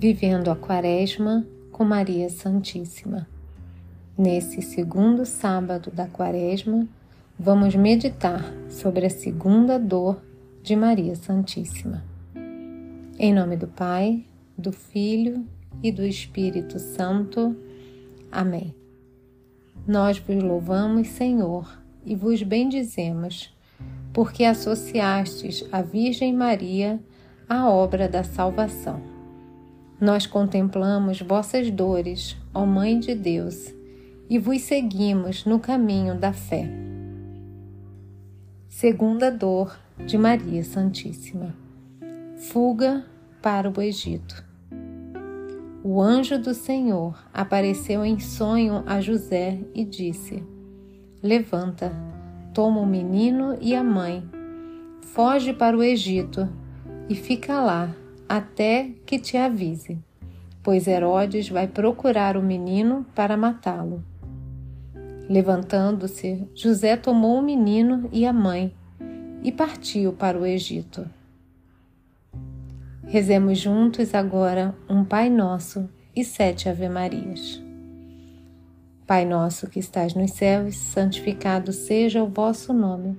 Vivendo a Quaresma com Maria Santíssima. Nesse segundo sábado da Quaresma, vamos meditar sobre a segunda dor de Maria Santíssima. Em nome do Pai, do Filho e do Espírito Santo. Amém. Nós vos louvamos, Senhor, e vos bendizemos, porque associastes a Virgem Maria à obra da salvação. Nós contemplamos vossas dores, ó Mãe de Deus, e vos seguimos no caminho da fé. Segunda dor de Maria Santíssima. Fuga para o Egito. O anjo do Senhor apareceu em sonho a José e disse: Levanta, toma o menino e a mãe, foge para o Egito e fica lá até que te avise, pois Herodes vai procurar o menino para matá-lo. Levantando-se, José tomou o menino e a mãe e partiu para o Egito. Rezemos juntos agora um Pai Nosso e sete Ave-Marias. Pai nosso que estás nos céus, santificado seja o vosso nome.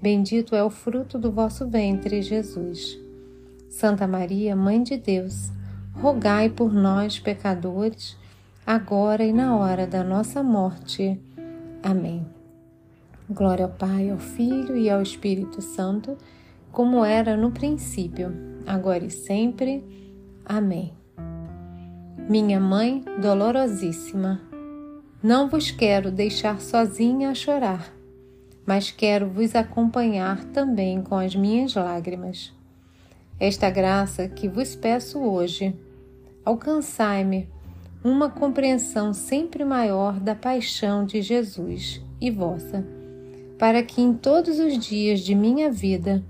Bendito é o fruto do vosso ventre, Jesus. Santa Maria, Mãe de Deus, rogai por nós, pecadores, agora e na hora da nossa morte. Amém. Glória ao Pai, ao Filho e ao Espírito Santo, como era no princípio, agora e sempre. Amém. Minha Mãe dolorosíssima, não vos quero deixar sozinha a chorar mas quero vos acompanhar também com as minhas lágrimas. Esta graça que vos peço hoje, alcançai-me uma compreensão sempre maior da paixão de Jesus e vossa, para que em todos os dias de minha vida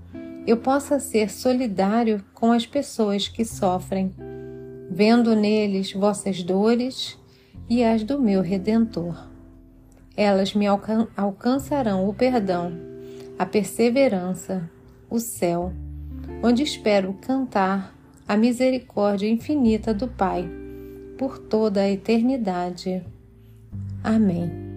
eu possa ser solidário com as pessoas que sofrem, vendo neles vossas dores e as do meu Redentor elas me alcan alcançarão o perdão, a perseverança, o céu, onde espero cantar a misericórdia infinita do Pai por toda a eternidade. Amém.